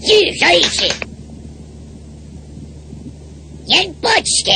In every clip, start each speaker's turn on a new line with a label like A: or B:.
A: 住所一致原発地形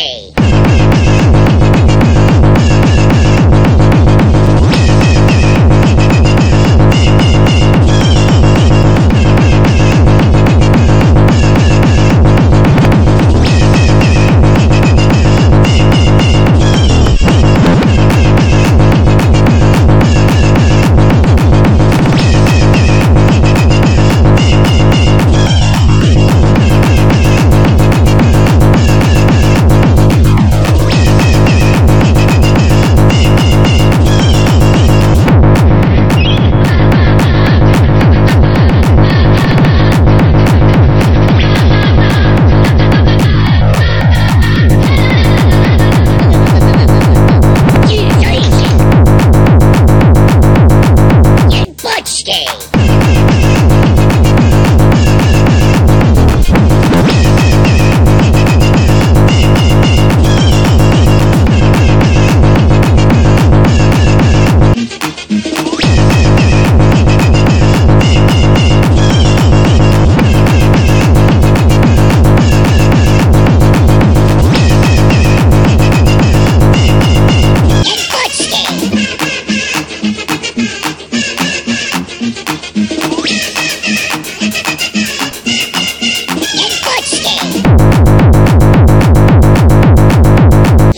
A: Game.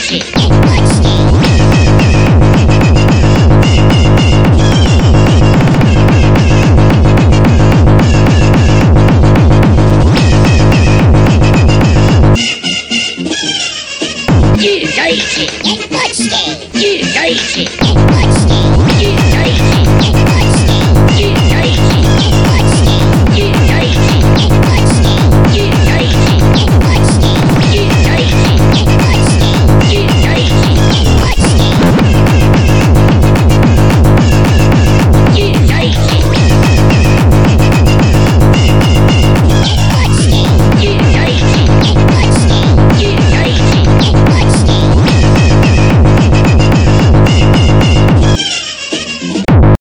A: Music.